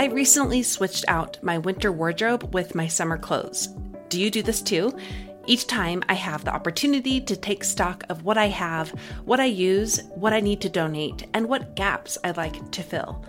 I recently switched out my winter wardrobe with my summer clothes. Do you do this too? Each time I have the opportunity to take stock of what I have, what I use, what I need to donate, and what gaps I'd like to fill.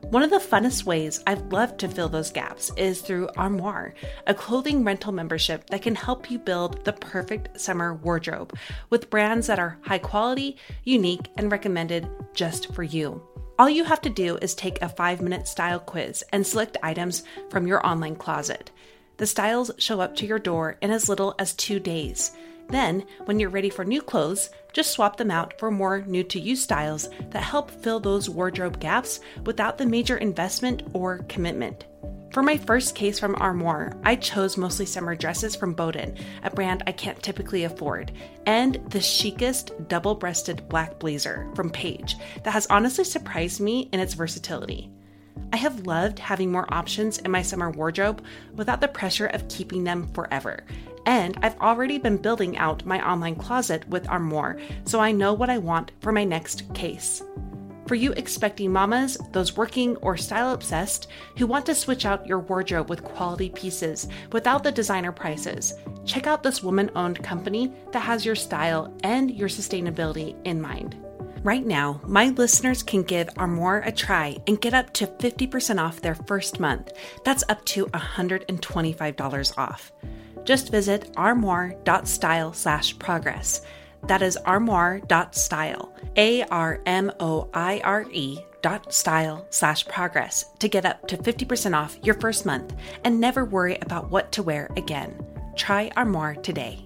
One of the funnest ways I've loved to fill those gaps is through Armoire, a clothing rental membership that can help you build the perfect summer wardrobe with brands that are high quality, unique, and recommended just for you. All you have to do is take a five minute style quiz and select items from your online closet. The styles show up to your door in as little as two days. Then, when you're ready for new clothes, just swap them out for more new to you styles that help fill those wardrobe gaps without the major investment or commitment. For my first case from Armoire, I chose mostly summer dresses from Boden, a brand I can't typically afford, and the chicest double breasted black blazer from Paige that has honestly surprised me in its versatility. I have loved having more options in my summer wardrobe without the pressure of keeping them forever. And I've already been building out my online closet with Armoire, so I know what I want for my next case. For you expecting mamas, those working or style obsessed who want to switch out your wardrobe with quality pieces without the designer prices, check out this woman owned company that has your style and your sustainability in mind. Right now, my listeners can give Armoire a try and get up to 50% off their first month. That's up to $125 off. Just visit armoire.style slash progress. That is armoire.style, A R M O I R E dot style slash progress to get up to 50% off your first month and never worry about what to wear again. Try Armoire today.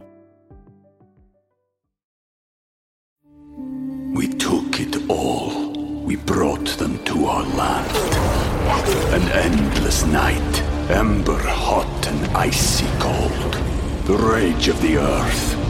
We took it all. We brought them to our land. An endless night, ember hot and icy cold. The rage of the earth.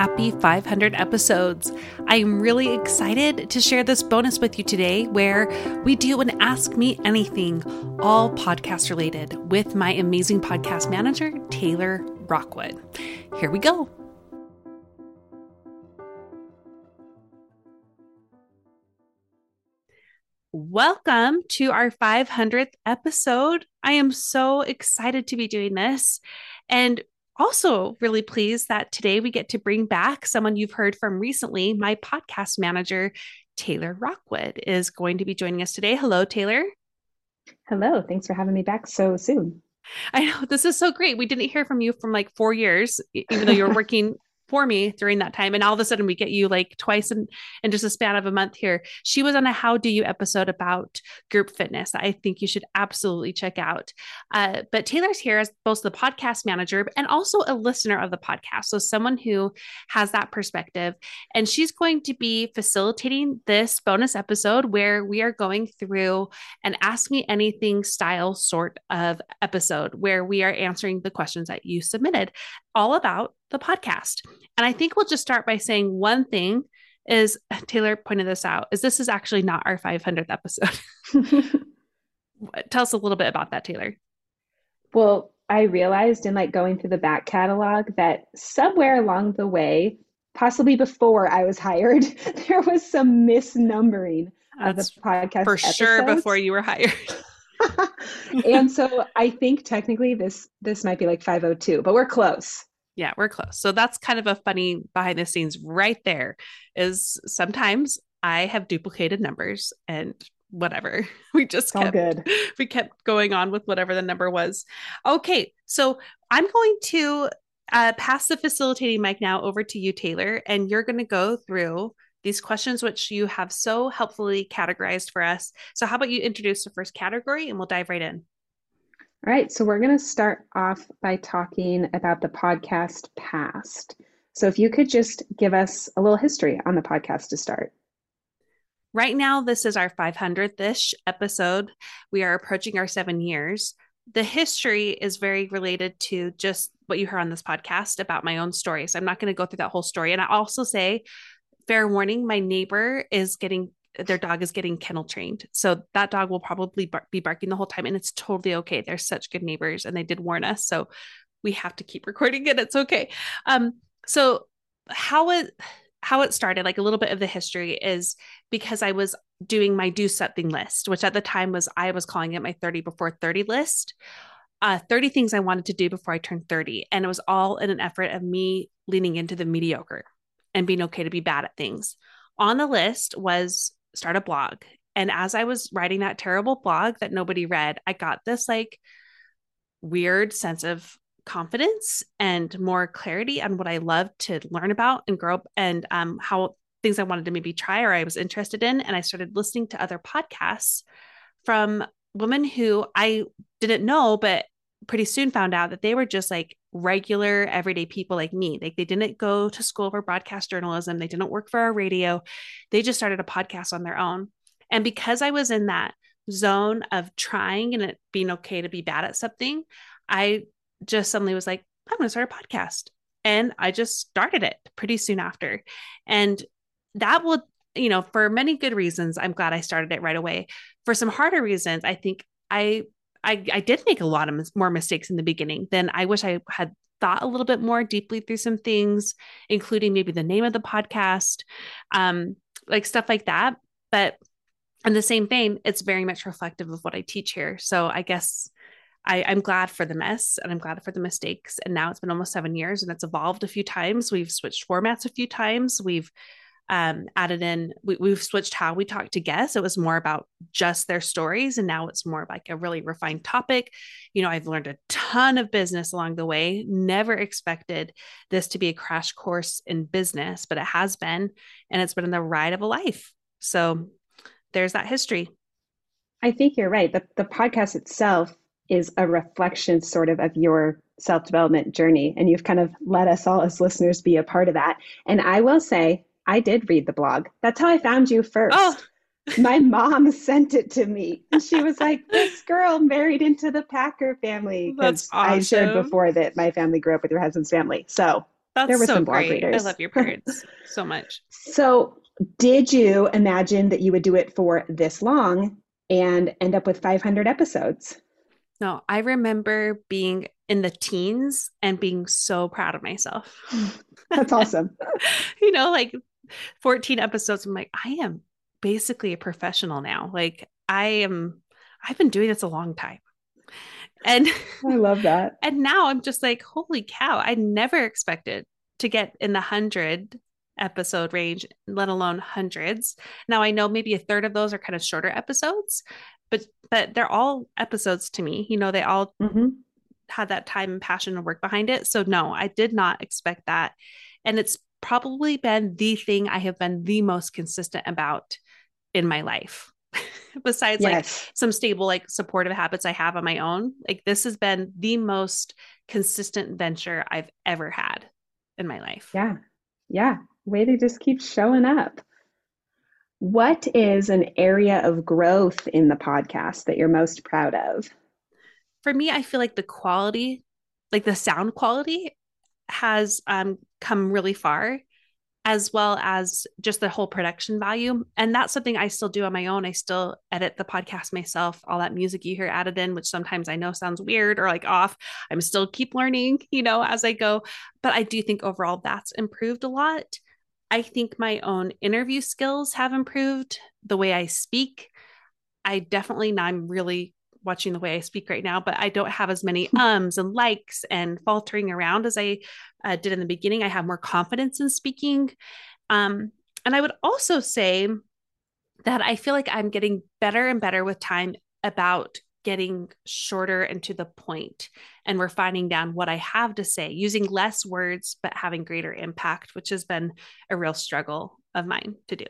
Happy 500 episodes. I am really excited to share this bonus with you today where we do an Ask Me Anything, all podcast related, with my amazing podcast manager, Taylor Rockwood. Here we go. Welcome to our 500th episode. I am so excited to be doing this. And also really pleased that today we get to bring back someone you've heard from recently. My podcast manager, Taylor Rockwood, is going to be joining us today. Hello, Taylor. Hello, thanks for having me back so soon. I know this is so great. We didn't hear from you from like four years, even though you were working for me during that time. And all of a sudden we get you like twice in, in just a span of a month here. She was on a How Do You episode about group fitness I think you should absolutely check out. Uh, but Taylor's here as both the podcast manager and also a listener of the podcast. So someone who has that perspective. And she's going to be facilitating this bonus episode where we are going through an Ask Me Anything style sort of episode where we are answering the questions that you submitted all about the podcast. And I think we'll just start by saying one thing is Taylor pointed this out is this is actually not our 500th episode. Tell us a little bit about that, Taylor. well, I realized in like going through the back catalog that somewhere along the way, possibly before I was hired, there was some misnumbering of the podcast For sure before you were hired. and so I think technically this this might be like 502, but we're close. Yeah, we're close. So that's kind of a funny behind the scenes right there is sometimes I have duplicated numbers and whatever. We just kept good. we kept going on with whatever the number was. Okay, so I'm going to uh, pass the facilitating mic now over to you, Taylor, and you're going to go through these questions which you have so helpfully categorized for us. So, how about you introduce the first category and we'll dive right in? All right, so we're going to start off by talking about the podcast past. So if you could just give us a little history on the podcast to start. Right now, this is our 500th ish episode. We are approaching our seven years. The history is very related to just what you heard on this podcast about my own story. So I'm not going to go through that whole story. And I also say, fair warning, my neighbor is getting their dog is getting kennel trained. So that dog will probably bar- be barking the whole time and it's totally okay. They're such good neighbors and they did warn us. So we have to keep recording it. It's okay. Um so how it how it started, like a little bit of the history is because I was doing my do something list, which at the time was I was calling it my 30 before 30 list. Uh, 30 things I wanted to do before I turned 30. And it was all in an effort of me leaning into the mediocre and being okay to be bad at things. On the list was start a blog. And as I was writing that terrible blog that nobody read, I got this like weird sense of confidence and more clarity on what I love to learn about and grow up and um, how things I wanted to maybe try or I was interested in. And I started listening to other podcasts from women who I didn't know, but pretty soon found out that they were just like regular everyday people like me. Like they didn't go to school for broadcast journalism, they didn't work for a radio. They just started a podcast on their own. And because I was in that zone of trying and it being okay to be bad at something, I just suddenly was like, I'm going to start a podcast. And I just started it pretty soon after. And that will, you know, for many good reasons, I'm glad I started it right away. For some harder reasons, I think I I, I did make a lot of mis- more mistakes in the beginning than I wish I had thought a little bit more deeply through some things, including maybe the name of the podcast, um, like stuff like that. But in the same vein, it's very much reflective of what I teach here. So I guess I, I'm glad for the mess and I'm glad for the mistakes. And now it's been almost seven years and it's evolved a few times. We've switched formats a few times. We've um, added in, we, have switched how we talk to guests. It was more about just their stories. And now it's more like a really refined topic. You know, I've learned a ton of business along the way. Never expected this to be a crash course in business, but it has been. And it's been in the ride of a life. So there's that history. I think you're right. The, the podcast itself is a reflection sort of of your self development journey. And you've kind of let us all as listeners be a part of that. And I will say, I did read the blog. That's how I found you first. Oh. my mom sent it to me. And she was like, This girl married into the Packer family. Because awesome. I shared before that my family grew up with your husband's family. So That's there were so some blog great. readers. I love your parents so much. So did you imagine that you would do it for this long and end up with 500 episodes? No, I remember being in the teens and being so proud of myself. Hmm. That's awesome. you know, like 14 episodes. I'm like, I am basically a professional now. Like I am, I've been doing this a long time. And I love that. And now I'm just like, holy cow, I never expected to get in the hundred episode range, let alone hundreds. Now I know maybe a third of those are kind of shorter episodes, but but they're all episodes to me. You know, they all mm-hmm. had that time and passion and work behind it. So no, I did not expect that. And it's probably been the thing I have been the most consistent about in my life. Besides yes. like some stable, like supportive habits I have on my own, like this has been the most consistent venture I've ever had in my life. Yeah. Yeah. Way to just keep showing up. What is an area of growth in the podcast that you're most proud of? For me, I feel like the quality, like the sound quality has um, come really far as well as just the whole production value. And that's something I still do on my own. I still edit the podcast myself, all that music you hear added in, which sometimes I know sounds weird or like off. I'm still keep learning, you know, as I go. But I do think overall that's improved a lot. I think my own interview skills have improved, the way I speak. I definitely now I'm really watching the way I speak right now, but I don't have as many ums and likes and faltering around as I uh, did in the beginning. I have more confidence in speaking. Um, and I would also say that I feel like I'm getting better and better with time about getting shorter and to the point and refining down what I have to say, using less words, but having greater impact, which has been a real struggle of mine to do.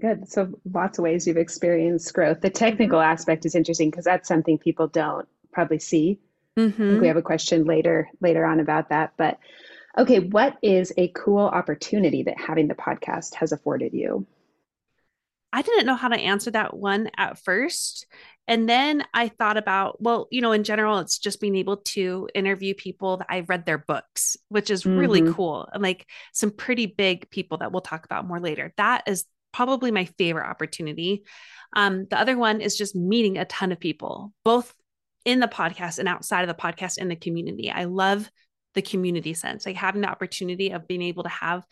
Good. So lots of ways you've experienced growth. The technical mm-hmm. aspect is interesting because that's something people don't probably see. Mm-hmm. we have a question later later on about that. But okay, what is a cool opportunity that having the podcast has afforded you? I didn't know how to answer that one at first. And then I thought about, well, you know, in general, it's just being able to interview people that I've read their books, which is really Mhm. cool. And like some pretty big people that we'll talk about more later. That is probably my favorite opportunity. Um, the other one is just meeting a ton of people, both in the podcast and outside of the podcast in the community. I love the community sense, like having the opportunity of being able to have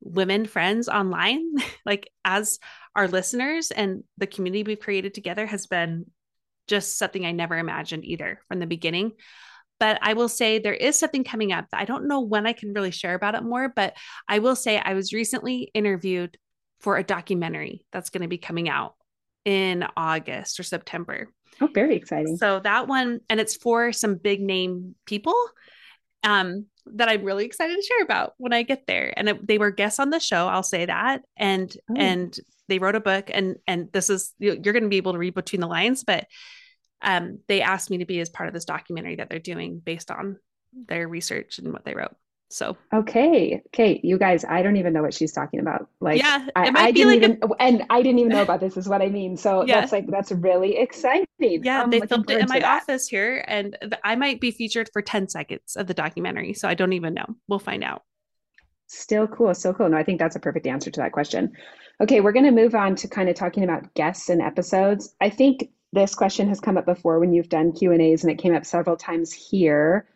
women friends online, like as our listeners and the community we've created together has been just something I never imagined either from the beginning. But I will say there is something coming up that I don't know when I can really share about it more, but I will say I was recently interviewed for a documentary that's going to be coming out in August or September. Oh, very exciting. So that one, and it's for some big name people um, that I'm really excited to share about when I get there. And it, they were guests on the show. I'll say that. And Oh. and they wrote a book, and and this is you- you're going to be able to read between the lines, but um, they asked me to be as part of this documentary that they're doing based on their research and what they wrote. So Okay. Okay. You guys, I don't even know what she's talking about. Like, yeah, I, I didn't like a- even, and I didn't even know about this, is what I mean. So Yeah. that's like, that's really exciting. Yeah, I'm they filmed it in my that. office here, and I might be featured for 10 seconds of the documentary. So I don't even know. We'll find out. Still cool. So cool. No, I think that's a perfect answer to that question. Okay, we're going to move on to kind of talking about guests and episodes. I think this question has come up before when you've done Q and A's, and it came up several times here.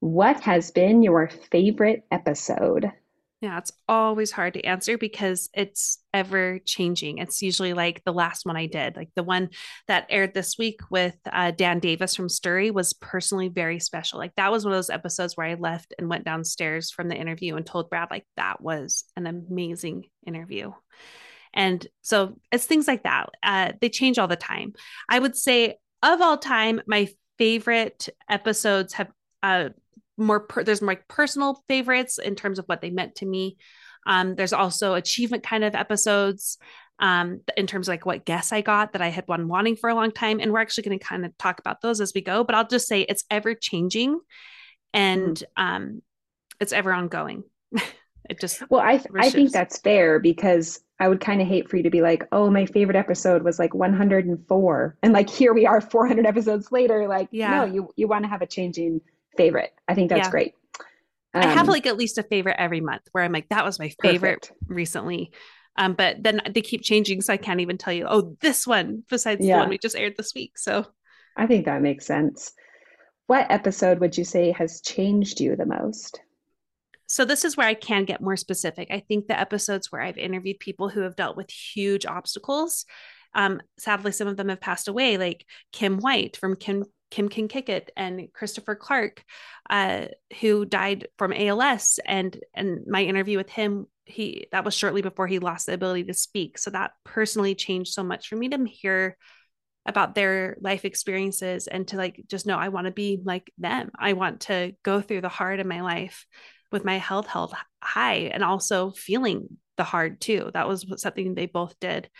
What has been your favorite episode? Yeah, it's always hard to answer because it's ever changing. It's usually like the last one I did, like the one that aired this week with uh, Dan Davis from Sturry was personally very special. Like that was one of those episodes where I left and went downstairs from the interview and told Brad, like, that was an amazing interview. And so it's things like that. Uh, they change all the time. I would say, of all time, my favorite episodes have uh, more per- there's more personal favorites in terms of what they meant to me um, there's also achievement kind of episodes um, in terms of like what guests i got that i had been wanting for a long time and we're actually going to kind of talk about those as we go but i'll just say it's ever changing and um, it's ever ongoing it just Well, I Ever I think that's fair because I would kind of hate for you to be like, oh, my favorite episode was like 104, and like here we are 400 episodes later. Like, Yeah. no, you you want to have a changing favorite. I think that's Yeah. great. i have Um, like at least a favorite every month where i'm like that was my favorite perfect. recently um, but then they keep changing so i can't even tell you oh this one besides the one we just aired this week so I think that makes sense. What episode would you say has changed you the most? So this is where I can get more specific. I think the episodes where I've interviewed people who have dealt with huge obstacles, um, sadly, some of them have passed away, like Kim White from Kim Kim Can Kick and Christopher Clark, uh, who died from ALS. And and my interview with him, he that was shortly before he lost the ability to speak. So that personally changed so much for me to hear about their life experiences and to like just know I want to be like them. I want to go through the hard in my life with my health held high and also feeling the hard too. That was something they both did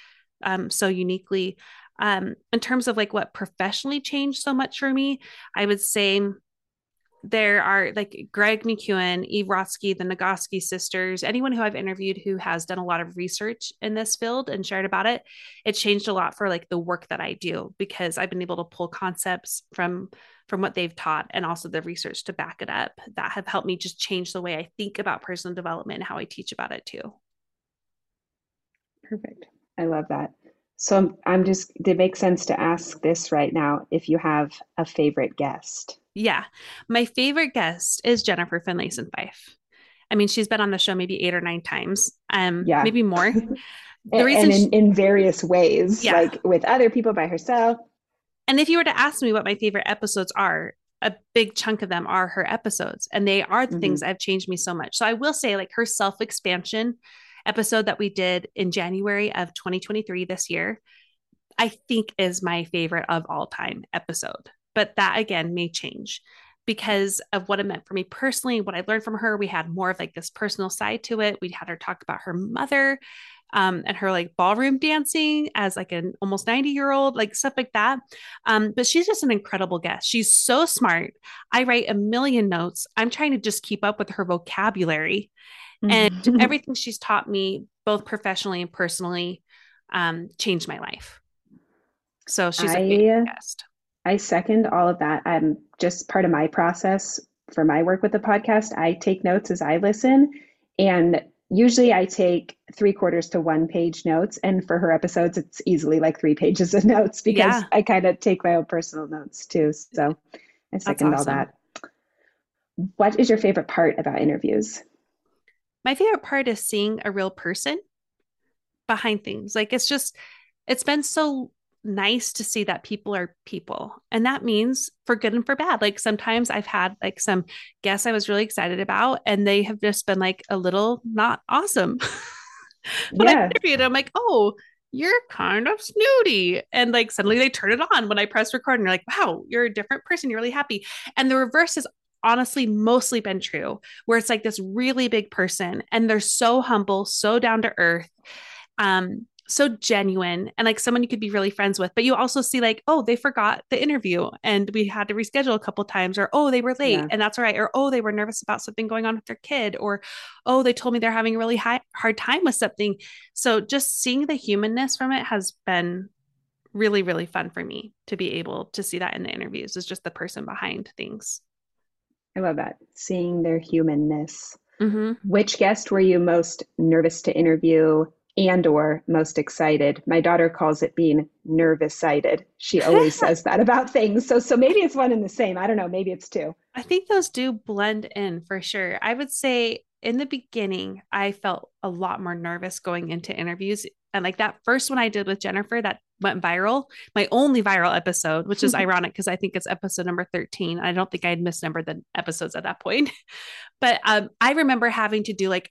um, so uniquely. Um, in terms of like what professionally changed so much for me, I would say there are like Greg McKeown, Eve Rodsky, the Nagoski sisters, anyone who I've interviewed who has done a lot of research in this field and shared about it. It changed a lot for like the work that I do because I've been able to pull concepts from from what they've taught and also the research to back it up that have helped me just change the way I think about personal development and how I teach about it too. Perfect. I love that. So I'm, I'm just, it makes sense to ask this right now if you have a favorite guest. Yeah. My favorite guest is Jennifer Finlayson Fife. I mean, she's been on the show maybe eight or nine times, um, Yeah. maybe more. The A- reason and in, in various ways, Yeah. like with other people by herself. And if you were to ask me what my favorite episodes are, a big chunk of them are her episodes, and they are the Mm-hmm. things that have changed me so much. So I will say, like her self expansion episode that we did in January of 2023 this year, I think is my favorite of all time episode. But that again may change because of what it meant for me personally, what I learned from her. We had more of like this personal side to it. We had her talk about her mother um, and her like ballroom dancing as like an almost 90 year old, like stuff like that. Um, but she's just an incredible guest. She's so smart. I write a million notes. I'm trying to just keep up with her vocabulary and everything she's taught me, both professionally and personally, um, changed my life. So she's a I- favorite guest. I second all of that. I'm just part of my process for my work with the podcast. I take notes as I listen, and usually I take three quarters to one page notes. And for her episodes, it's easily like three pages of notes because Yeah. I kind of take my own personal notes too. So I second all that. What is your favorite part about interviews? My favorite part is seeing a real person behind things. Like it's just, it's been so nice to see that people are people. And that means for good and for bad. Like sometimes I've had like some guests I was really excited about, and they have just been like a little not awesome. when I Yeah. interviewed, I'm like, oh, you're kind of snooty. And like suddenly they turn it on when I press record and you're like, wow, you're a different person. You're really happy. And the reverse has honestly mostly been true, where it's like this really big person and they're so humble, so down to earth, um, so genuine, and like someone you could be really friends with. But you also see like, oh, they forgot the interview and we had to reschedule a couple times, or oh, they were late Yeah. and that's all right, or oh, they were nervous about something going on with their kid, or oh, they told me they're having a really high, hard time with something. So just seeing the humanness from it has been really, really fun for me to be able to see that in the interviews is just the person behind things. I love that. Seeing their humanness. Mm-hmm. Which guest were you most nervous to interview and or most excited? My daughter calls it being nervous sighted. She always says that about things. So so maybe it's one and the same. I don't know, maybe it's two. I think those do blend in for sure. I would say in the beginning, I felt a lot more nervous going into interviews. And like that first one I did with Jennifer that went viral, my only viral episode, which is ironic because I think it's episode number 13. I don't think I had misnumbered the episodes at that point. But um, I remember having to do like,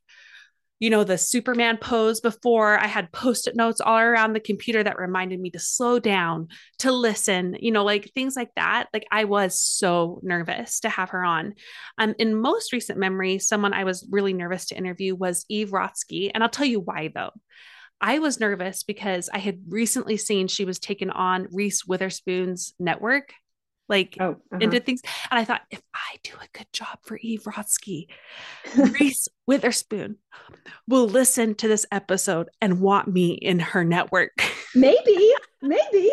you know, the Superman pose before. I had post it notes all around the computer that reminded me to slow down, to listen, you know, like things like that. Like I was so nervous to have her on. Um, in most recent memory, someone I was really nervous to interview was Eve Rodsky. And I'll tell you why though. I was nervous because I had recently seen she was taken on Reese Witherspoon's network, like Oh, uh-huh. and did things. And I thought, if I do a good job for Eve Rodsky, Reese Witherspoon will listen to this episode and want me in her network. maybe, maybe.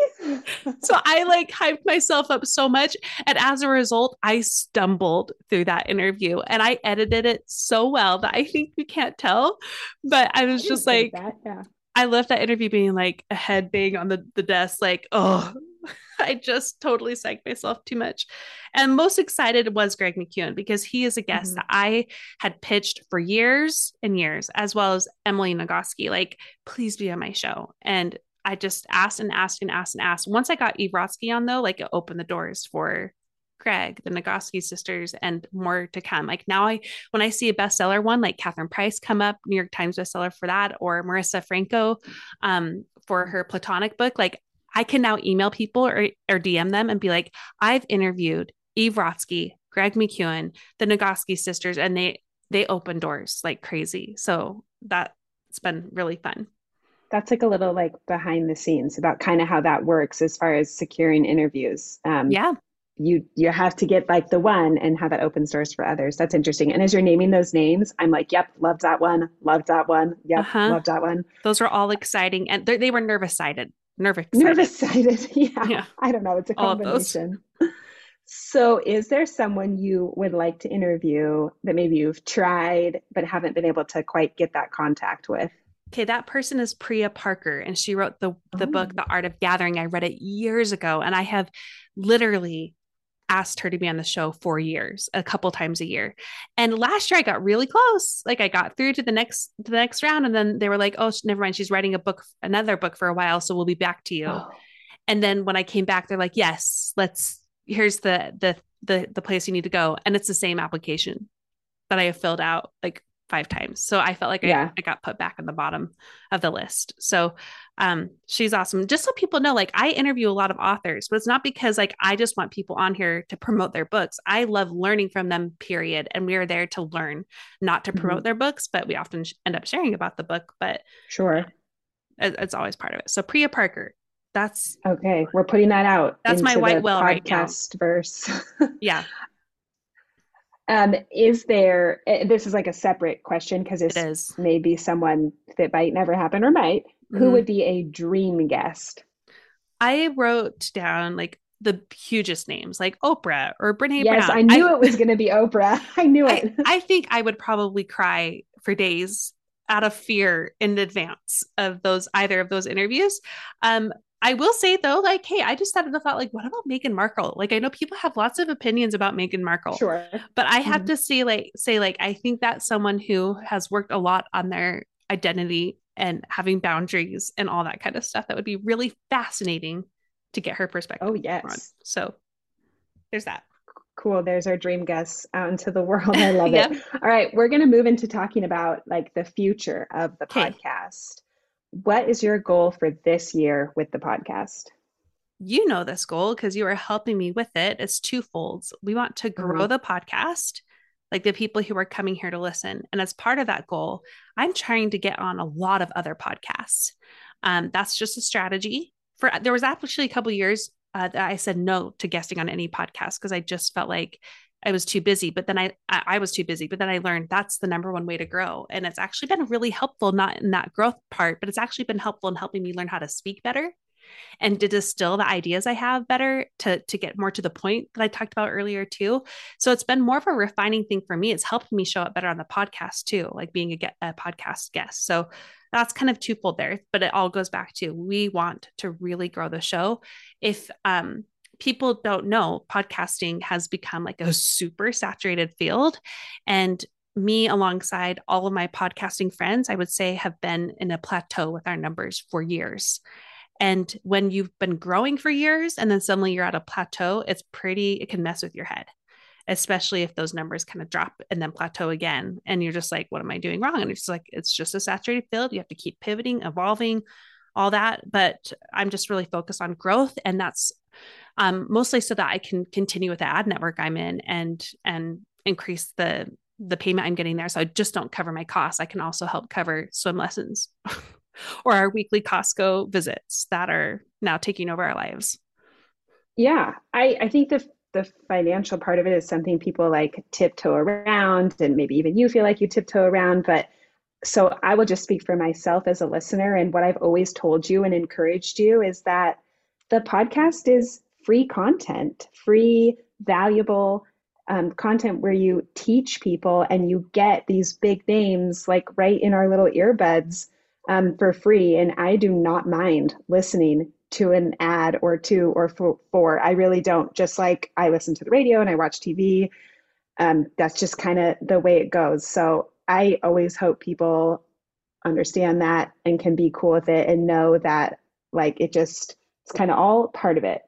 so I like hyped myself up so much. And as a result, I stumbled through that interview and I edited it so well that I think you can't tell. But I was I just like, that. Yeah. I left that interview being like a head bang on the, the desk, like, oh, I just totally psyched myself too much. And most excited was Greg McKeown because he is a guest Mhm. that I had pitched for years and years, as well as Emily Nagoski, like, please be on my show. And I just asked and asked and asked and asked. Once I got Eve Rodsky on, though, like it opened the doors for Greg, the Nagoski sisters, and more to come. Like now, I when I see a bestseller one like Catherine Price come up, New York Times bestseller for that, or Marisa Franco um, for her Platonic book, like I can now email people or, or DM them and be like, I've interviewed Eve Greg McKeown, the Nagoski sisters, and they they open doors like crazy. So that's been really fun. That's like a little like behind the scenes about kind of how that works as far as securing interviews. Um, Yeah. you you have to get like the one and how that opens doors for others. That's interesting. And as you're naming those names, I'm like, yep, loved that one, loved that one, yep, Uh-huh. loved that one. Those were all exciting. And they were nervous sided. Nervous. Nervous sighted. Yeah. Yeah. I don't know. It's a All of those. combination. So, is there someone you would like to interview that maybe you've tried but haven't been able to quite get that contact with? Okay, that person is Priya Parker, and she wrote the the book Oh. The Art of Gathering. I read it years ago, and I have literally asked her to be on the show for years, a couple times a year. And last year I got really close. Like I got through to the next to the next round, and then they were like, "Oh, never mind. She's writing a book, another book for a while, so we'll be back to you." Oh, And then when I came back, they're like, "Yes, let's. Here's the the the the place you need to go," and it's the same application that I have filled out like five times. So I felt like Yeah. I, I got put back on the bottom of the list. So um, she's awesome. Just so people know, like I interview a lot of authors, but it's not because like I just want people on here to promote their books. I love learning from them. Period. And we are there to learn, not to promote Mm-hmm. their books, but we often sh- end up sharing about the book. But sure. it- it's always part of it. So Priya Parker, that's Okay, we're putting that out. That's my white the whale right now. podcast verse. yeah, um, is there? eh, This is like a separate question because this it's is. maybe someone that might never happen or might. Who Mhm. would be a dream guest? I wrote down like the hugest names like Oprah or Brene yes, Brown. I knew I, it was going to be Oprah. I knew it. I, I, think I would probably cry for days out of fear in advance of those either of those interviews. Um, I will say though, like, hey, I just had the thought, like, what about Meghan Markle? Like, I know people have lots of opinions about Meghan Markle. Sure. But I have mm-hmm. to say, like, say, like, I think that's someone who has worked a lot on their identity and having boundaries and all that kind of stuff. That would be really fascinating to get her perspective. Oh, yes. On. So there's that. Cool. There's our dream guests out into the world. I love it. All right. We're going to move into talking about like the future of the okay. podcast. What is your goal for this year with the podcast? You know this goal because you are helping me with it. It's twofold. We want to grow mm-hmm. the podcast, like the people who are coming here to listen. And as part of that goal, I'm trying to get on a lot of other podcasts. Um, that's just a strategy. For there was actually a couple years uh, that I said no to guesting on any podcast because I just felt like I was too busy. But then I, I, was too busy. But then I learned that's the number one way to grow, and it's actually been really helpful, not in that growth part, but it's actually been helpful in helping me learn how to speak better and to distill the ideas I have better to to get more to the point that I talked about earlier too. So it's been more of a refining thing for me. It's helped me show up better on the podcast too, like being a, get, a podcast guest. So that's kind of twofold there, but it all goes back to we want to really grow the show. If um, people don't know, podcasting has become like a super saturated field. And me, alongside all of my podcasting friends, I would say have been in a plateau with our numbers for years. And when you've been growing for years and then suddenly you're at a plateau, it's pretty, it can mess with your head especially if those numbers kind of drop and then plateau again. And you're just like, what am I doing wrong? And it's like, it's just a saturated field. You have to keep pivoting, evolving, all that. But I'm just really focused on growth. And that's um, mostly so that I can continue with the ad network I'm in and and increase the the payment I'm getting there. So I just don't cover my costs. I can also help cover swim lessons or our weekly Costco visits that are now taking over our lives. Yeah, I, I think the the financial part of it is something people like tiptoe around and maybe even you feel like you tiptoe around but so i will just speak for myself as a listener and what i've always told you and encouraged you is that the podcast is free content free valuable um, content where you teach people and you get these big names like right in our little earbuds um, for free and i do not mind listening to an ad or two or four. I really don't. Just like I listen to the radio and I watch TV. Um, that's just kind of the way it goes. So I always hope people understand that and can be cool with it and know that like it just it's kind of all part of it.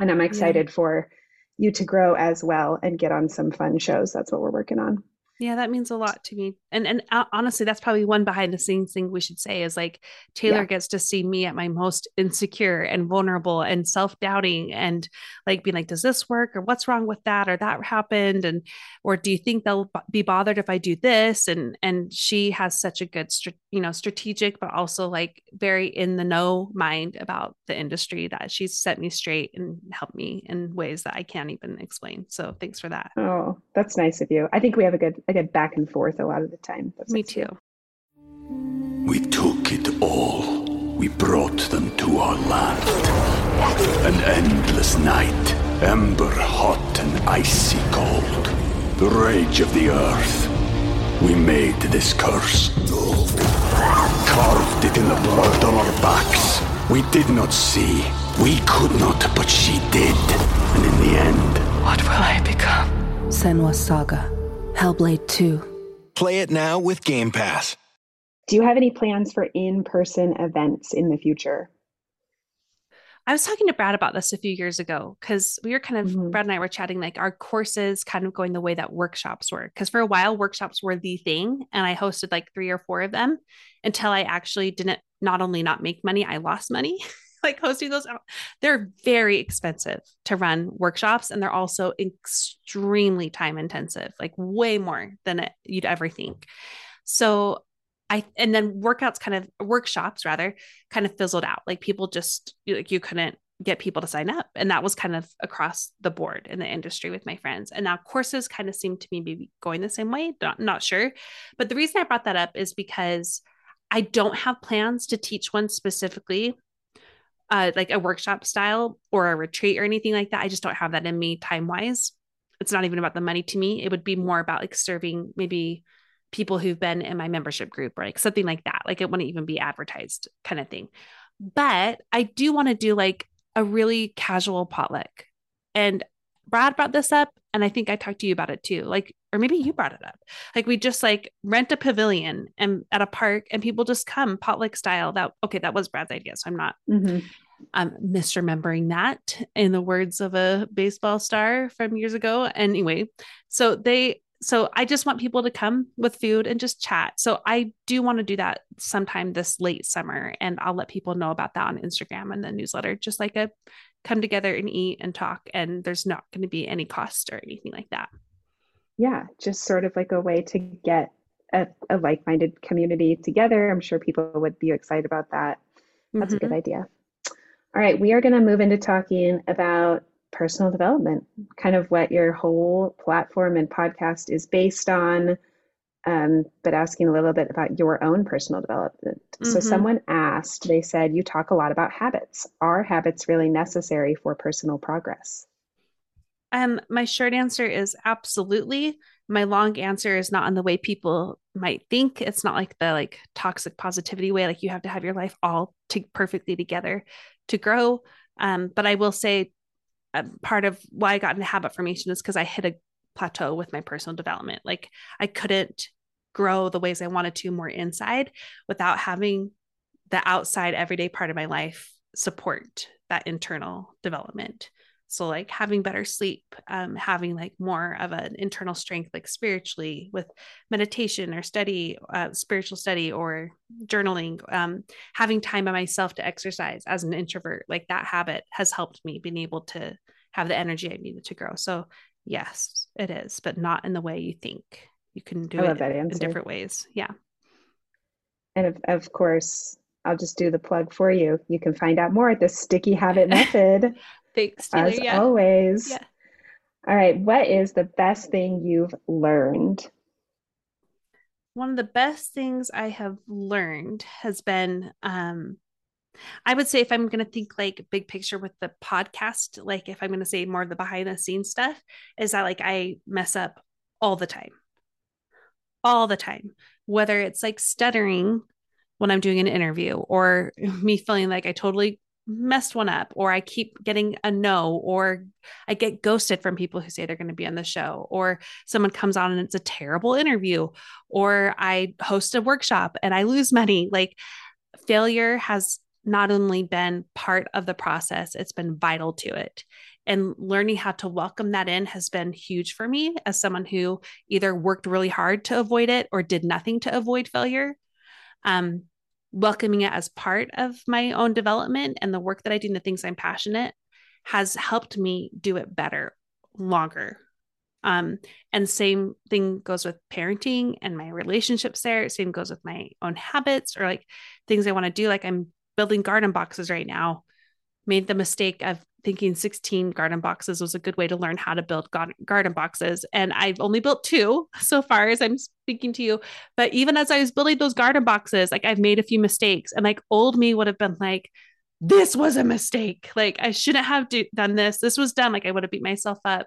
And I'm excited yeah. for you to grow as well and get on some fun shows. That's what we're working on. Yeah, that means a lot to me. And and uh, honestly, that's probably one behind the scenes thing we should say is like Taylor yeah. gets to see me at my most insecure and vulnerable and self-doubting and like being like does this work or what's wrong with that or that happened and or do you think they'll be bothered if I do this and and she has such a good you know strategic but also like very in the know mind about the industry that she's set me straight and helped me in ways that I can't even explain. So thanks for that. Oh, that's nice of you. I think we have a good I get back and forth a lot of the time. That's Me too. We took it all. We brought them to our land. An endless night, ember hot and icy cold. The rage of the earth. We made this curse. Carved it in the blood on our backs. We did not see. We could not, but she did. And in the end, what will I become? Senua's Saga. Hellblade 2. Play it now with Game Pass. Do you have any plans for in person events in the future? I was talking to Brad about this a few years ago because we were kind of, mm-hmm. Brad and I were chatting like our courses kind of going the way that workshops were. Because for a while, workshops were the thing. And I hosted like three or four of them until I actually didn't not only not make money, I lost money. like hosting those out. They're very expensive to run workshops and they're also extremely time intensive, like way more than you'd ever think. So I and then workouts kind of workshops rather kind of fizzled out. Like people just like you couldn't get people to sign up. And that was kind of across the board in the industry with my friends. And now courses kind of seem to me be going the same way. Not, not sure. But the reason I brought that up is because I don't have plans to teach one specifically uh, like a workshop style or a retreat or anything like that. I just don't have that in me time wise. It's not even about the money to me. It would be more about like serving maybe people who've been in my membership group or like something like that. Like it wouldn't even be advertised kind of thing. But I do want to do like a really casual potluck. And Brad brought this up, and I think I talked to you about it too. Like, or maybe you brought it up. Like, we just like rent a pavilion and at a park, and people just come potluck style. That okay, that was Brad's idea, so I'm not. Mm-hmm. I'm misremembering that in the words of a baseball star from years ago. Anyway, so they so I just want people to come with food and just chat. So I do want to do that sometime this late summer and I'll let people know about that on Instagram and the newsletter just like a come together and eat and talk and there's not going to be any cost or anything like that. Yeah, just sort of like a way to get a, a like-minded community together. I'm sure people would be excited about that. That's mm-hmm. a good mm-hmm. idea. All right, we are going to move into talking about personal development, kind of what your whole platform and podcast is based on, um, but asking a little bit about your own personal development. Mm-hmm. So, someone asked, they said, You talk a lot about habits. Are habits really necessary for personal progress? Um, my short answer is absolutely. My long answer is not in the way people might think. It's not like the like toxic positivity way, like you have to have your life all to perfectly together to grow. Um, but I will say part of why I got into habit formation is because I hit a plateau with my personal development. Like I couldn't grow the ways I wanted to more inside without having the outside everyday part of my life support that internal development. So like having better sleep, um, having like more of an internal strength, like spiritually with meditation or study, uh, spiritual study or journaling, um, having time by myself to exercise as an introvert, like that habit has helped me being able to have the energy I needed to grow. So yes, it is, but not in the way you think. You can do it in different ways. Yeah. And of, of course, I'll just do the plug for you. You can find out more at the Sticky Habit Method. Thanks, Taylor. As yeah. always. Yeah. All right. What is the best thing you've learned? One of the best things I have learned has been um, I would say if I'm going to think like big picture with the podcast, like if I'm going to say more of the behind the scenes stuff, is that like I mess up all the time. All the time. Whether it's like stuttering when I'm doing an interview or me feeling like I totally messed one up or I keep getting a no or I get ghosted from people who say they're going to be on the show or someone comes on and it's a terrible interview or I host a workshop and I lose money. Like failure has not only been part of the process it's been vital to it. And learning how to welcome that in has been huge for me as someone who either worked really hard to avoid it or did nothing to avoid failure. Um, welcoming it as part of my own development and the work that I do and the things I'm passionate has helped me do it better longer. Um, and same thing goes with parenting and my relationships there. Same goes with my own habits or like things I want to do. Like I'm building garden boxes right now. Made the mistake of thinking 16 garden boxes was a good way to learn how to build garden boxes. And I've only built two so far as I'm speaking to you. But even as I was building those garden boxes, like I've made a few mistakes. And like old me would have been like, this was a mistake. Like I shouldn't have do- done this. This was done. Like I would have beat myself up.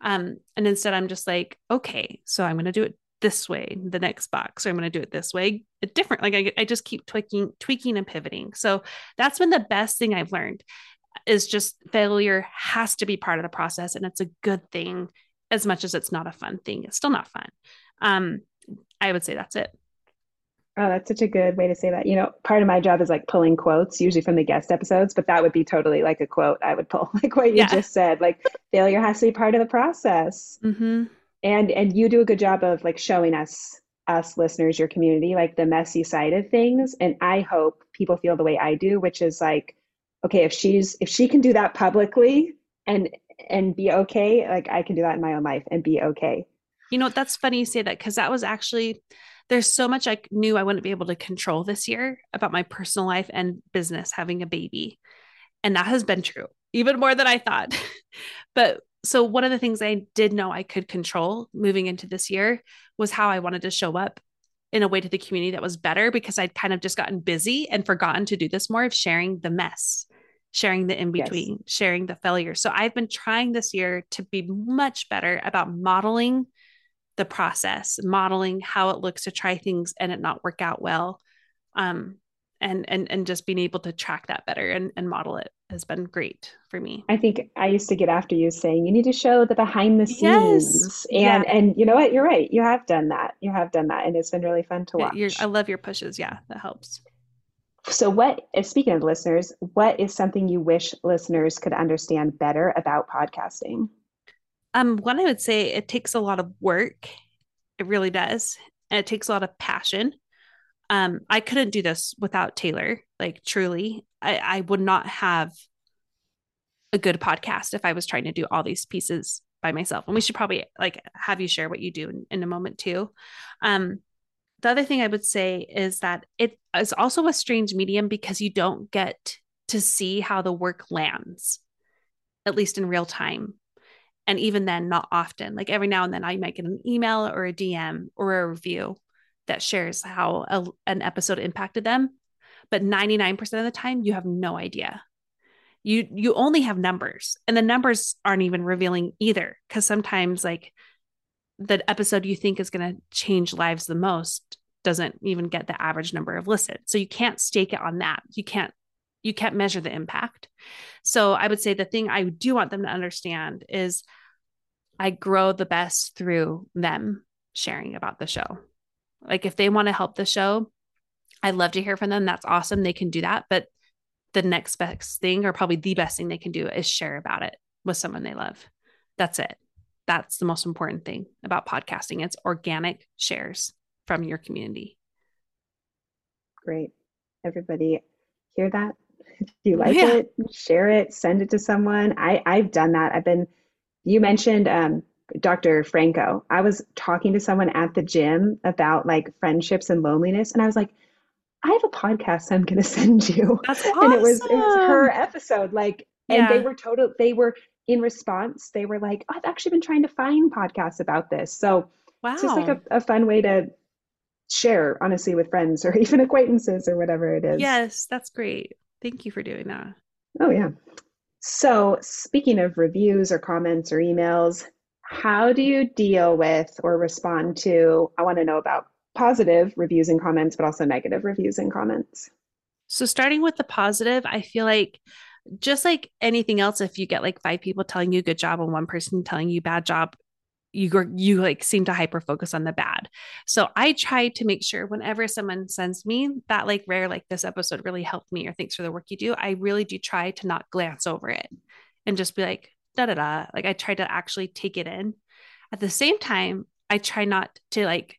Um, and instead I'm just like, okay, so I'm going to do it this way the next box or i'm going to do it this way different like I, I just keep tweaking tweaking and pivoting. So that's been the best thing i've learned is just failure has to be part of the process and it's a good thing as much as it's not a fun thing it's still not fun. Um i would say that's it. Oh that's such a good way to say that. You know part of my job is like pulling quotes usually from the guest episodes but that would be totally like a quote i would pull like what you yeah. just said like failure has to be part of the process. Mm-hmm. And and you do a good job of like showing us us listeners your community like the messy side of things and i hope people feel the way i do which is like okay, if she's if she can do that publicly and and be okay, like I can do that in my own life and be okay. You know, that's funny you say that because that was actually there's so much I knew I wouldn't be able to control this year about my personal life and business having a baby. And that has been true, even more than I thought. but so one of the things I did know I could control moving into this year was how I wanted to show up in a way to the community that was better because I'd kind of just gotten busy and forgotten to do this more of sharing the mess sharing the in between, yes. sharing the failure. So I've been trying this year to be much better about modeling the process, modeling how it looks to try things and it not work out well. Um, and and and just being able to track that better and, and model it has been great for me. I think I used to get after you saying you need to show the behind the scenes. Yes. And yeah. and you know what? You're right. You have done that. You have done that. And it's been really fun to watch. You're, I love your pushes. Yeah, that helps. So what speaking of listeners, what is something you wish listeners could understand better about podcasting? Um, one I would say it takes a lot of work. It really does. And it takes a lot of passion um i couldn't do this without taylor like truly. I i would not have a good podcast if i was trying to do all these pieces by myself. And we should probably like have you share what you do in, in a moment too. Um the other thing i would say is that it is also a strange medium because you don't get to see how the work lands at least in real time. And even then not often. Like every now and then i might get an email or a dm or a review that shares how a, an episode impacted them but 99% of the time you have no idea. You you only have numbers and the numbers aren't even revealing either because sometimes like the episode you think is going to change lives the most doesn't even get the average number of listens. So you can't stake it on that. You can't you can't measure the impact. So i would say the thing i do want them to understand is i grow the best through them sharing about the show like if they want to help the show, I'd love to hear from them. That's awesome. They can do that. But the next best thing, or probably the best thing they can do, is share about it with someone they love. That's it. That's the most important thing about podcasting. It's organic shares from your community. Great. Everybody hear that? If you like yeah. it, share it, send it to someone. I, I've done that. I've been, you mentioned um, Dr. Franco. I was talking to someone at the gym about like friendships and loneliness, and I was like, I have a podcast I'm going to send you. That's awesome. And it was it was her episode. Like, and yeah. they were total. They were in response. They were like, oh, I've actually been trying to find podcasts about this. So wow. it's just like a, a fun way to share, honestly, with friends or even acquaintances or whatever it is. Yes, that's great. Thank you for doing that. Oh yeah. So speaking of reviews or comments or emails, how do you deal with or respond to? I want to know about positive reviews and comments, but also negative reviews and comments. So, starting with the positive, I feel like just like anything else, if you get like five people telling you good job and one person telling you bad job, you you like seem to hyper focus on the bad. So I try to make sure whenever someone sends me that like rare like this episode really helped me or thanks for the work you do, I really do try to not glance over it and just be like, da da da. Like I try to actually take it in. At the same time, I try not to like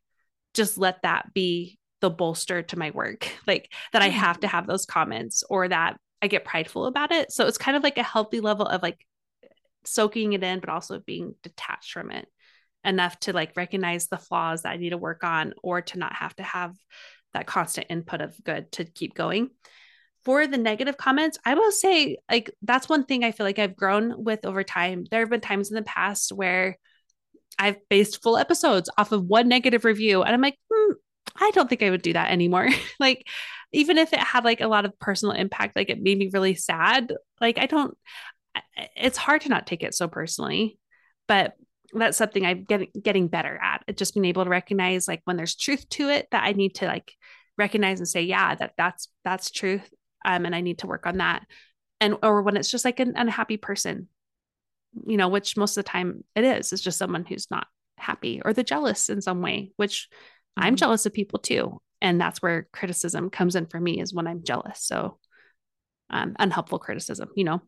just let that be the bolster to my work, like that I have to mm. have those comments or that I get prideful about it. So it's kind of like a healthy level of like soaking it in, but also being detached from it enough to like recognize the flaws that I need to work on or to not have to have that constant input of good to keep going for the negative comments, I will say, like, that's one thing I feel like I've grown with over time. There have been times in the past where I've based full episodes off of one negative review, and I'm like, hmm, I don't think I would do that anymore. like, even if it had like a lot of personal impact, like it made me really sad. Like, I don't, it's hard to not take it so personally, but that's something I'm getting getting better at. Just being able to recognize like when there's truth to it that I need to like recognize and say, yeah, that that's that's truth um, and I need to work on that. And or when it's just like an unhappy person, you know, which most of the time it is, is just someone who's not happy or the jealous in some way, which mm-hmm. I'm jealous of people too. And that's where criticism comes in for me is when I'm jealous. So um, unhelpful criticism, you know.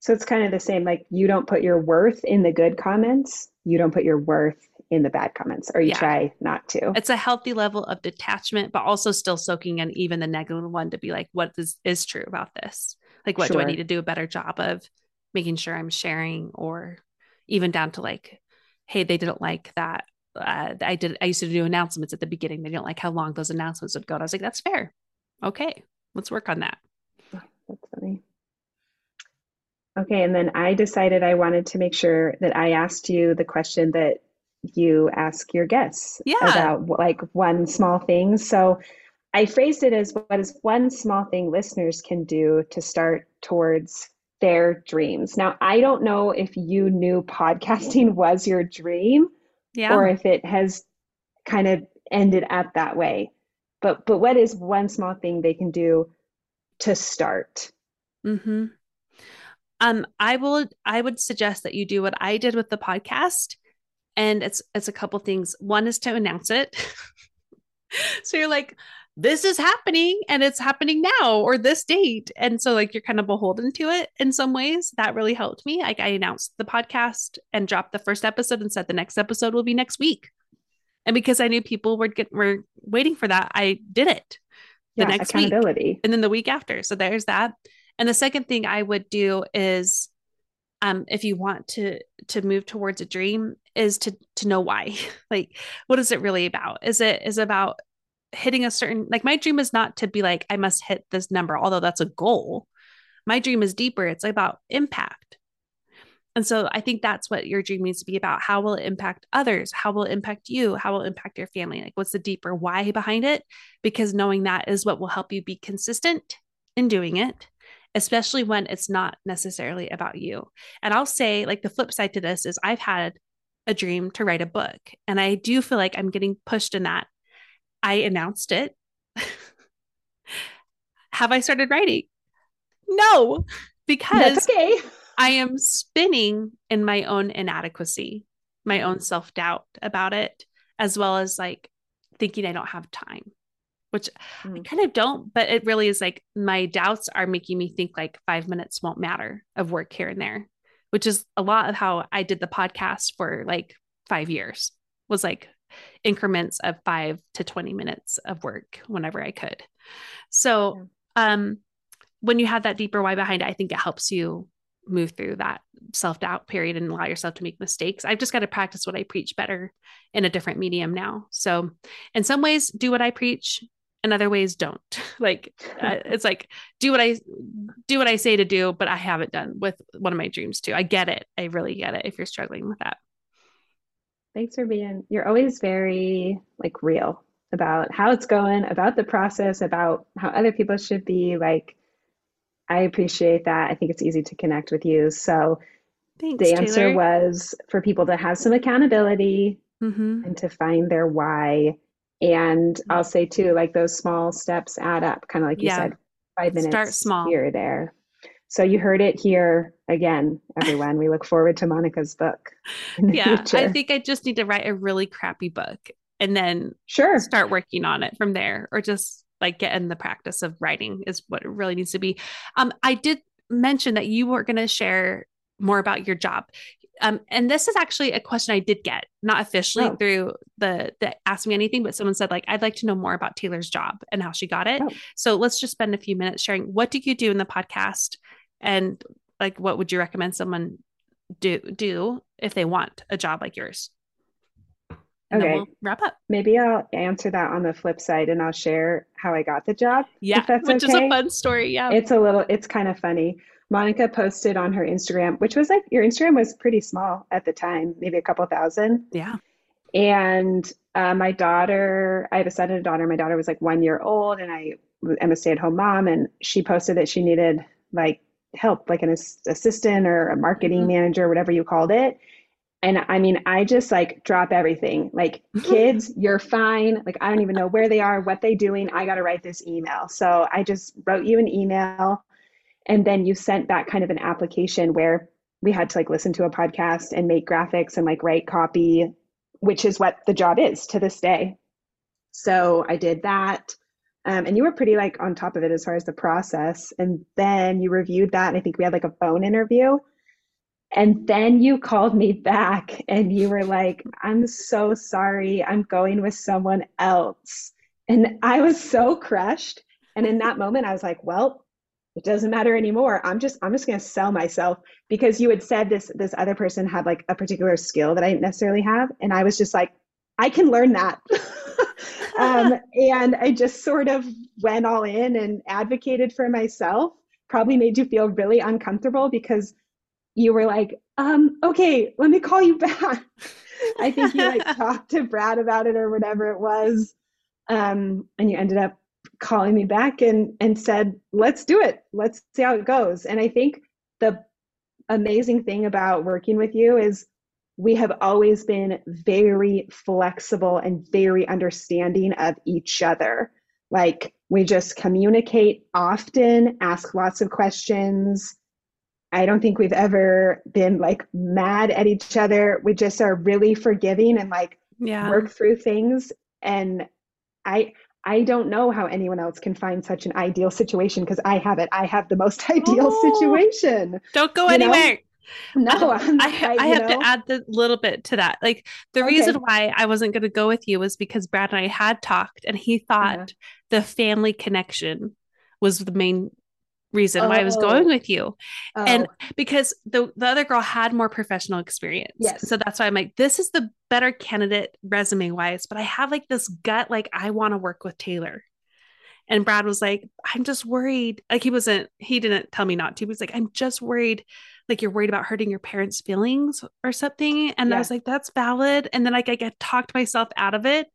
So it's kind of the same. Like you don't put your worth in the good comments. You don't put your worth in the bad comments or you yeah. try not to. It's a healthy level of detachment, but also still soaking in even the negative one to be like, what is, is true about this? Like, what sure. do I need to do a better job of making sure I'm sharing or even down to like, hey, they didn't like that. Uh, I did, I used to do announcements at the beginning. They didn't like how long those announcements would go. And I was like, that's fair. Okay, let's work on that. That's funny. Okay, and then I decided I wanted to make sure that I asked you the question that you ask your guests yeah. about like one small thing. So I phrased it as what is one small thing listeners can do to start towards their dreams. Now, I don't know if you knew podcasting was your dream Yeah. or if it has kind of ended up that way. But but what is one small thing they can do to start? Mm-hmm. Um, I will I would suggest that you do what I did with the podcast. And it's it's a couple things. One is to announce it. so you're like, this is happening and it's happening now or this date. And so like you're kind of beholden to it in some ways. That really helped me. Like I announced the podcast and dropped the first episode and said the next episode will be next week. And because I knew people were get were waiting for that, I did it the Yeah, next week and then the week after. So there's that. And the second thing I would do is um if you want to to move towards a dream is to to know why. like what is it really about? Is it is about hitting a certain like my dream is not to be like I must hit this number although that's a goal. My dream is deeper. It's about impact. And so I think that's what your dream needs to be about. How will it impact others? How will it impact you? How will it impact your family? Like, what's the deeper why behind it? Because knowing that is what will help you be consistent in doing it, especially when it's not necessarily about you. And I'll say, like, the flip side to this is I've had a dream to write a book, and I do feel like I'm getting pushed in that. I announced it. Have I started writing? No, because That's okay. I am spinning in my own inadequacy, my own self doubt about it, as well as like thinking I don't have time, which I Mm. kind of don't, but it really is like my doubts are making me think like five minutes won't matter of work here and there, which is a lot of how I did the podcast for like five years was like increments of five to 20 minutes of work whenever I could. So, um, when you have that deeper why behind it, I think it helps you move through that self doubt period and allow yourself to make mistakes. I've just got to practice what I preach better in a different medium now. So, in some ways, do what I preach, in other ways, don't. like, it's like do what I do what I say to do, but I haven't done with one of my dreams too. I get it. I really get it. If you're struggling with that, Thanks for being, you're always very like real about how it's going, about the process, about how other people should be. Like, I appreciate that. I think it's easy to connect with you. So thanks. the answer Taylor. was for people to have some accountability Mhm. and to find their why. And I'll say too, like those small steps add up, kind of like you Yeah. said, five minutes Start small. here or there. So you heard it here again, everyone. we look forward to Monica's book yeah. future. I think I just need to write a really crappy book and then sure. start working on it from there or just like get in the practice of writing is what it really needs to be um i did mention that you were going to share more about your job um and this is actually a question i did get not officially Oh. through the the ask me anything but someone said like i'd like to know more about taylor's job and how she got it Oh. so let's just spend a few minutes sharing what do you do in the podcast and like what would you recommend someone do do if they want a job like yours and then Okay. we'll wrap up Maybe I'll answer that on the flip side and I'll share how I got the job. yeah that's which is a fun story yeah It's a little, it's kind of funny. Monica posted on her Instagram, which was like your Instagram was pretty small at the time, maybe a couple thousand. yeah And uh, my daughter, I have a son and a daughter. My daughter was like one year old, and I am a stay at home mom. And she posted that she needed like help, like an ass- assistant or a marketing Mhm. manager, whatever you called it. And I mean, I just like drop everything. Like, kids, you're fine. Like, I don't even know where they are, what they doing. I got to write this email. So I just wrote you an email, and then you sent back kind of an application where we had to like listen to a podcast and make graphics and like write copy which is what the job is to this day. So I did that. Um, and you were pretty like on top of it as far as the process. And then you reviewed that. And I think we had like a phone interview. And then you called me back and you were like, I'm so sorry. I'm going with someone else. And I was so crushed. And in that moment, I was like, well, it doesn't matter anymore. I'm just I'm just going to sell myself because you had said this this other person had like a particular skill that I didn't necessarily have and I was just like I can learn that. um, and I just sort of went all in and advocated for myself. Probably made you feel really uncomfortable because you were like, um, okay, let me call you back. I think you like talked to Brad about it or whatever it was. Um, and you ended up calling me back and and said, "Let's do it. Let's see how it goes." And I think the amazing thing about working with you is we have always been very flexible and very understanding of each other. Like we just communicate often, ask lots of questions. I don't think we've ever been like mad at each other. We just are really forgiving and like yeah. work through things. And I I don't know how anyone else can find such an ideal situation because I have it. I have the most ideal oh, situation. Don't go anywhere. Know? No, um, I, I, have know? to add the little bit to that. Like the okay. reason why I wasn't going to go with you was because Brad and I had talked, and he thought uh-huh. the family connection was the main reason oh. why I was oh. going oh. with you. Oh. And because the the other girl had more professional experience. Yes. So that's why I'm like, this is the better candidate resume wise. But I have like this gut, like I want to work with Taylor. And Brad was like, I'm just worried. Like he wasn't, he didn't tell me not to. He was like, I'm just worried, like you're worried about hurting your parents' feelings or something. And yeah. I was like, that's valid. And then like I get talked myself out of it.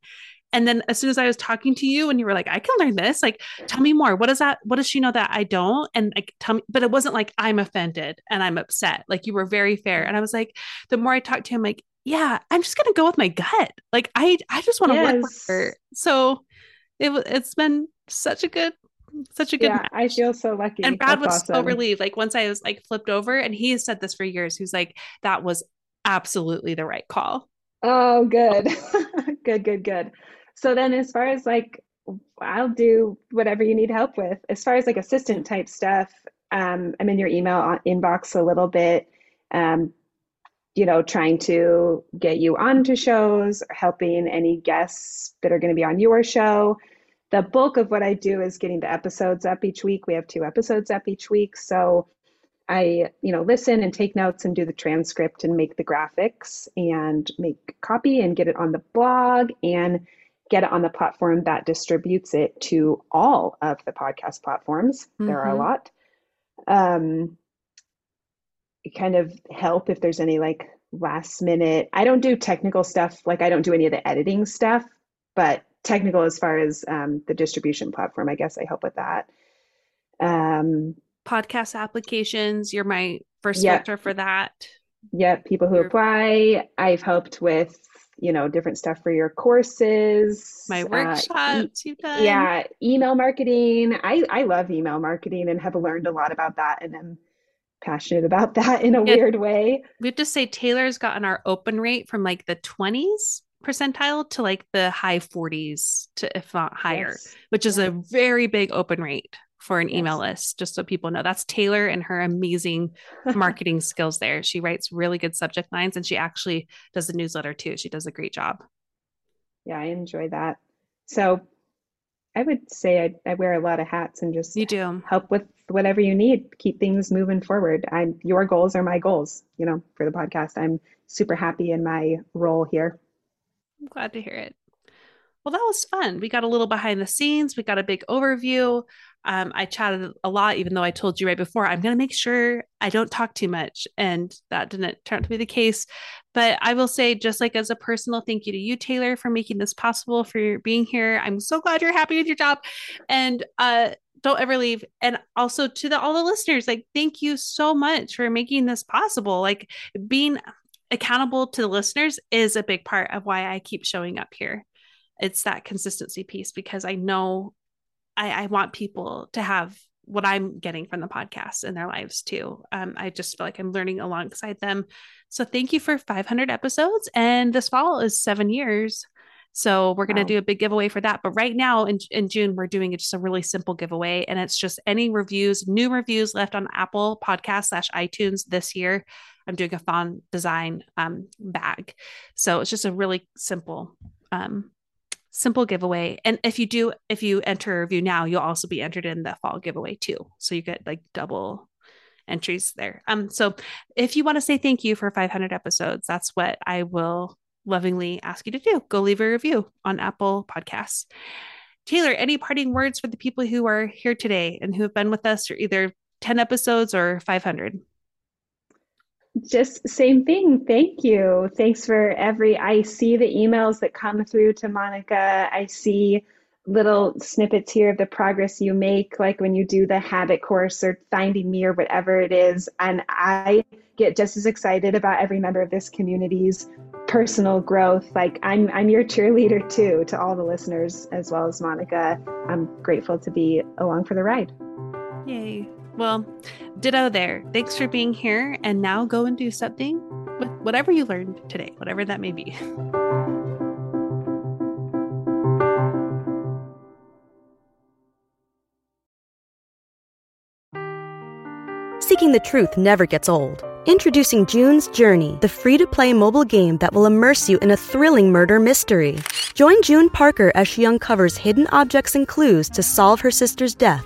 And then as soon as I was talking to you and you were like, I can learn this, like, tell me more. What does that, what does she know that I don't? And like, tell me, but it wasn't like I'm offended and I'm upset. Like, you were very fair. And I was like, the more I talked to him, like, yeah, I'm just going to go with my gut. Like, I, I just want to yes. work with her. So it it's been such a good, such a good, yeah, match. I feel so lucky. And Brad That's was awesome. so relieved. Like, once I was like flipped over, and he has said this for years, he's like, that was absolutely the right call. Oh, good. good, good, good. So then as far as like I'll do whatever you need help with. As far as like assistant type stuff, um, I'm in your email inbox a little bit. Um, you know, trying to get you onto shows, helping any guests that are going to be on your show. The bulk of what I do is getting the episodes up each week. We have two episodes up each week, so I, you know, listen and take notes and do the transcript and make the graphics and make copy and get it on the blog and get it on the platform that distributes it to all of the podcast platforms. Mm-hmm. There are a mm-hmm. lot. Um, kind of help if there's any like last minute. I don't do technical stuff, like I don't do any of the editing stuff, but technical as far as um, the distribution platform, I guess I help with that. Um, podcast applications, you're my first yep. filter for that. Yeah, people who apply. I've helped with you know different stuff for your courses my workshops uh, e- yeah email marketing. I i love email marketing and have learned a lot about that and i'm passionate about that in a it, weird way. We have to say taylor's gotten our open rate from like the 20s percentile to like the high 40s to if not higher yes. which is yeah. a very big open rate for an email list, just so people know. That's Taylor and her amazing marketing skills there. She writes really good subject lines and she actually does the newsletter too. She does a great job. Yeah, I enjoy that. So I would say I, I wear a lot of hats and just you do help with whatever you need, keep things moving forward. I'm your goals are my goals, you know, for the podcast. I'm super happy in my role here. I'm glad to hear it. Well, that was fun. We got a little behind the scenes. We got a big overview. Um, I chatted a lot, even though I told you right before, I'm going to make sure I don't talk too much. And that didn't turn out to be the case. But I will say, just like as a personal thank you to you, Taylor, for making this possible, for being here. I'm so glad you're happy with your job. And uh, don't ever leave. And also to the, all the listeners, like, thank you so much for making this possible. Like, being accountable to the listeners is a big part of why I keep showing up here. It's that consistency piece because I know I, I want people to have what I'm getting from the podcast in their lives too. Um, I just feel like I'm learning alongside them. So thank you for 500 episodes. And this fall is seven years. So we're going to wow. do a big giveaway for that. But right now in, in June, we're doing just a really simple giveaway. And it's just any reviews, new reviews left on Apple Podcast slash iTunes this year. I'm doing a fawn design um, bag. So it's just a really simple um, simple giveaway. And if you do, if you enter a review now, you'll also be entered in the fall giveaway too. So you get like double entries there. Um, so if you want to say thank you for 500 episodes, that's what I will lovingly ask you to do. Go leave a review on Apple Podcasts. Taylor, any parting words for the people who are here today and who have been with us for either 10 episodes or 500? Just same thing thank you thanks for every i see the emails that come through to monica i see little snippets here of the progress you make, like when you do the habit course or finding me or whatever it is. And I get just as excited about every member of this community's personal growth. Like I'm I'm your cheerleader too to all the listeners as well as Monica. I'm grateful to be along for the ride. Yay. Well, ditto there. Thanks for being here and now go and do something with whatever you learned today, whatever that may be. Seeking the truth never gets old. Introducing June's Journey, the free to play mobile game that will immerse you in a thrilling murder mystery. Join June Parker as she uncovers hidden objects and clues to solve her sister's death